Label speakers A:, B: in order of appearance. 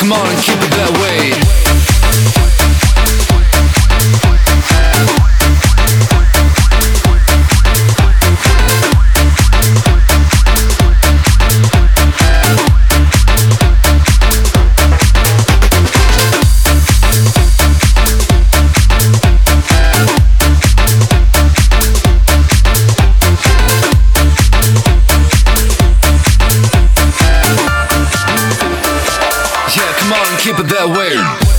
A: come on and keep it that way. that way.